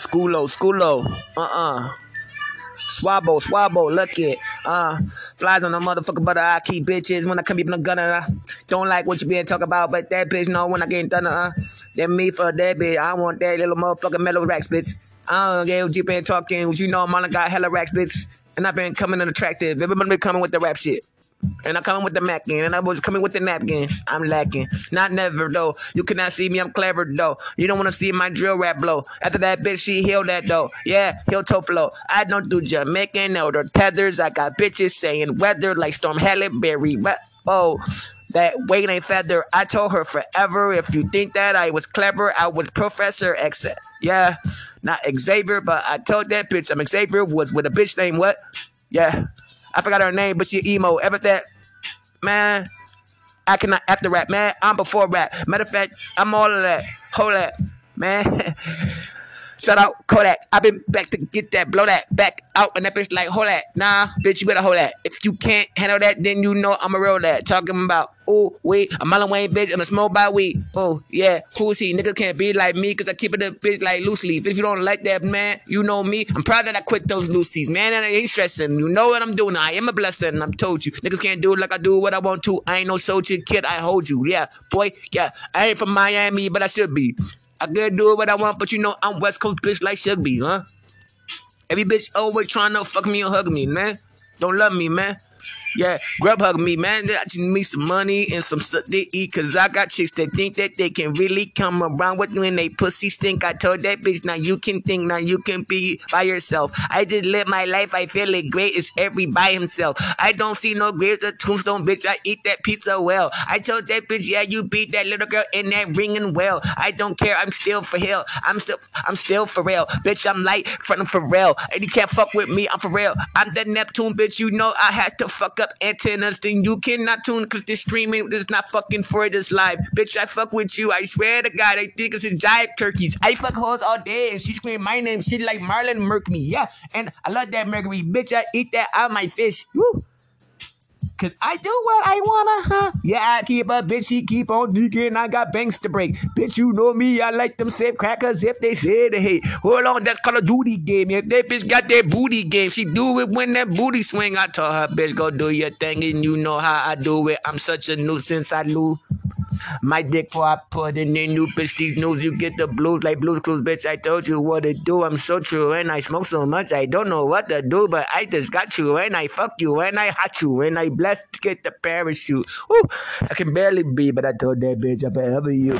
Schoolo, schoolo. Uh-uh. Swabbo, swabbo, look it. Uh, flies on the motherfucker, but I keep bitches when I come even a gunner. Uh, don't like what you been talking about, but that bitch know when I get done. Uh, that me for that bitch. I want that little motherfucker metal racks, bitch. I don't get what you been talking. What you know, I'm on got hella racks, bitch. And I've been coming in attractive. Everybody been coming with the rap shit. And I come in with the mackin. And I was coming with the napkin. I'm lacking. Not never, though. You cannot see me, I'm clever, though. You don't want to see my drill rap blow. After that bitch, she healed that, though. Yeah, heel toe flow. I don't do Jamaican or tethers. I got bitches saying weather like Storm Halle Berry. Oh, that weight ain't feather. I told her forever. If you think that I was clever, I was Professor X. Yeah, not Xavier, but I told that bitch I'm Xavier was with a bitch named what? Yeah, I forgot her name, but she emo. Ever that man? I cannot after rap, man. I'm before rap. Matter of fact, I'm all of that. Hold that, man. Shout out Kodak. I've been back to get that, blow that back out, and that bitch like hold that. Nah, bitch, you better hold that. If you can't handle that, then you know I'm a real that. Talking about oh wait, a Marlon Wayans bitch and a smoke by weed. Oh yeah, who's he? Niggas can't be like me, cause I keep it a bitch like loose leaf. If you don't like that, man, you know me. I'm proud that I quit those loosies, man, and I ain't stressing. You know what I'm doing. I am a blessing, and I'm told you. Niggas can't do it like I do what I want to. I ain't no soldier kid. I hold you. Yeah, boy. Yeah, I ain't from Miami, but I should be. I could do what I want, but you know I'm West Coast bitch like should be, huh? Every bitch always trying to fuck me or hug me, man. Don't love me, man. Yeah, grub hug me, man. I just need some money and some stuff to eat. Cause I got chicks that think that they can really come around with me when they pussy stink. I told that bitch, now you can think, now you can be by yourself. I just live my life, I feel it great. It's every by himself. I don't see no graves or tombstone, bitch. I eat that pizza well. I told that bitch, yeah, you beat that little girl in that ringing well. I don't care, I'm still for hell. I'm still, I'm still for real. Bitch, I'm light, for real. And you can't fuck with me, I'm for real. I'm the Neptune, bitch. You know I had to fuck up antennas, then you cannot tune because this streaming is not fucking for this live. Bitch, I fuck with you. I swear to God, I think it's jive turkeys. I fuck hoes all day and she scream my name. She like Marlon Mercury. Yeah, and I love that Mercury. Bitch, I eat that out my fish. Woo. Cause I do what I wanna, huh? Yeah, I keep a bitch, she keep on deaking. I got banks to break. Bitch, you know me, I like them safe crackers if they say they hate. Hold on, that's Call of Duty game. If that bitch got that booty game, she do it when that booty swing. I told her, bitch, go do your thing, and you know how I do it. I'm such a nuisance, I knew. My dick for I put in the new bitch, these news, you get the blues like Blue's Clues, bitch. I told you what to do. I'm so true, and I smoke so much, I don't know what to do, but I just got you, and I fuck you, and I hot you, and I bless to get the parachute. Woo, I can barely be, but I told that bitch I forever you.